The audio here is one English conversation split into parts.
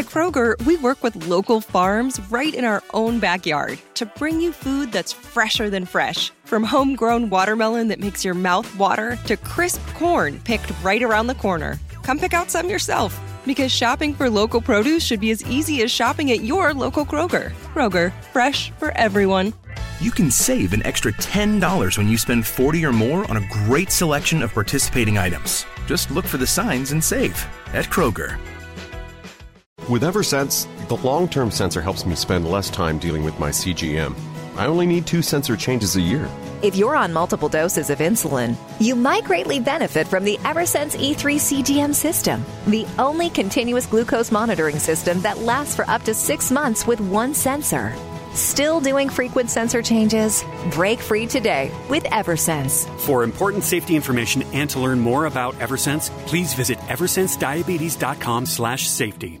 At Kroger, we work with local farms right in our own backyard to bring you food that's fresher than fresh. From homegrown watermelon that makes your mouth water to crisp corn picked right around the corner. Come pick out some yourself because shopping for local produce should be as easy as shopping at your local Kroger. Kroger, fresh for everyone. You can save an extra $10 when you spend 40 or more on a great selection of participating items. Just look for the signs and save at Kroger. With Eversense, the long term sensor helps me spend less time dealing with my CGM. I only need two sensor changes a year. If you're on multiple doses of insulin, you might greatly benefit from the Eversense E3 CGM system, the only continuous glucose monitoring system that lasts for up to six months with one sensor. Still doing frequent sensor changes? Break free today with Eversense. For important safety information and to learn more about Eversense, please visit eversensediabetes.com/safety.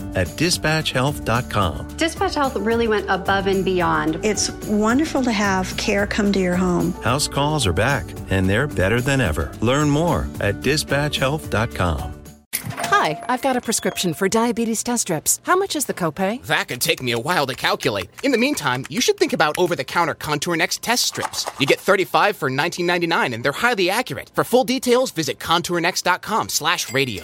at dispatchhealth.com. Dispatch Health really went above and beyond. It's wonderful to have care come to your home. House calls are back, and they're better than ever. Learn more at dispatchhealth.com. Hi, I've got a prescription for diabetes test strips. How much is the copay? That could take me a while to calculate. In the meantime, you should think about over-the-counter Contour Next test strips. You get 35 for 19.99 and they're highly accurate. For full details, visit contournext.com/radio.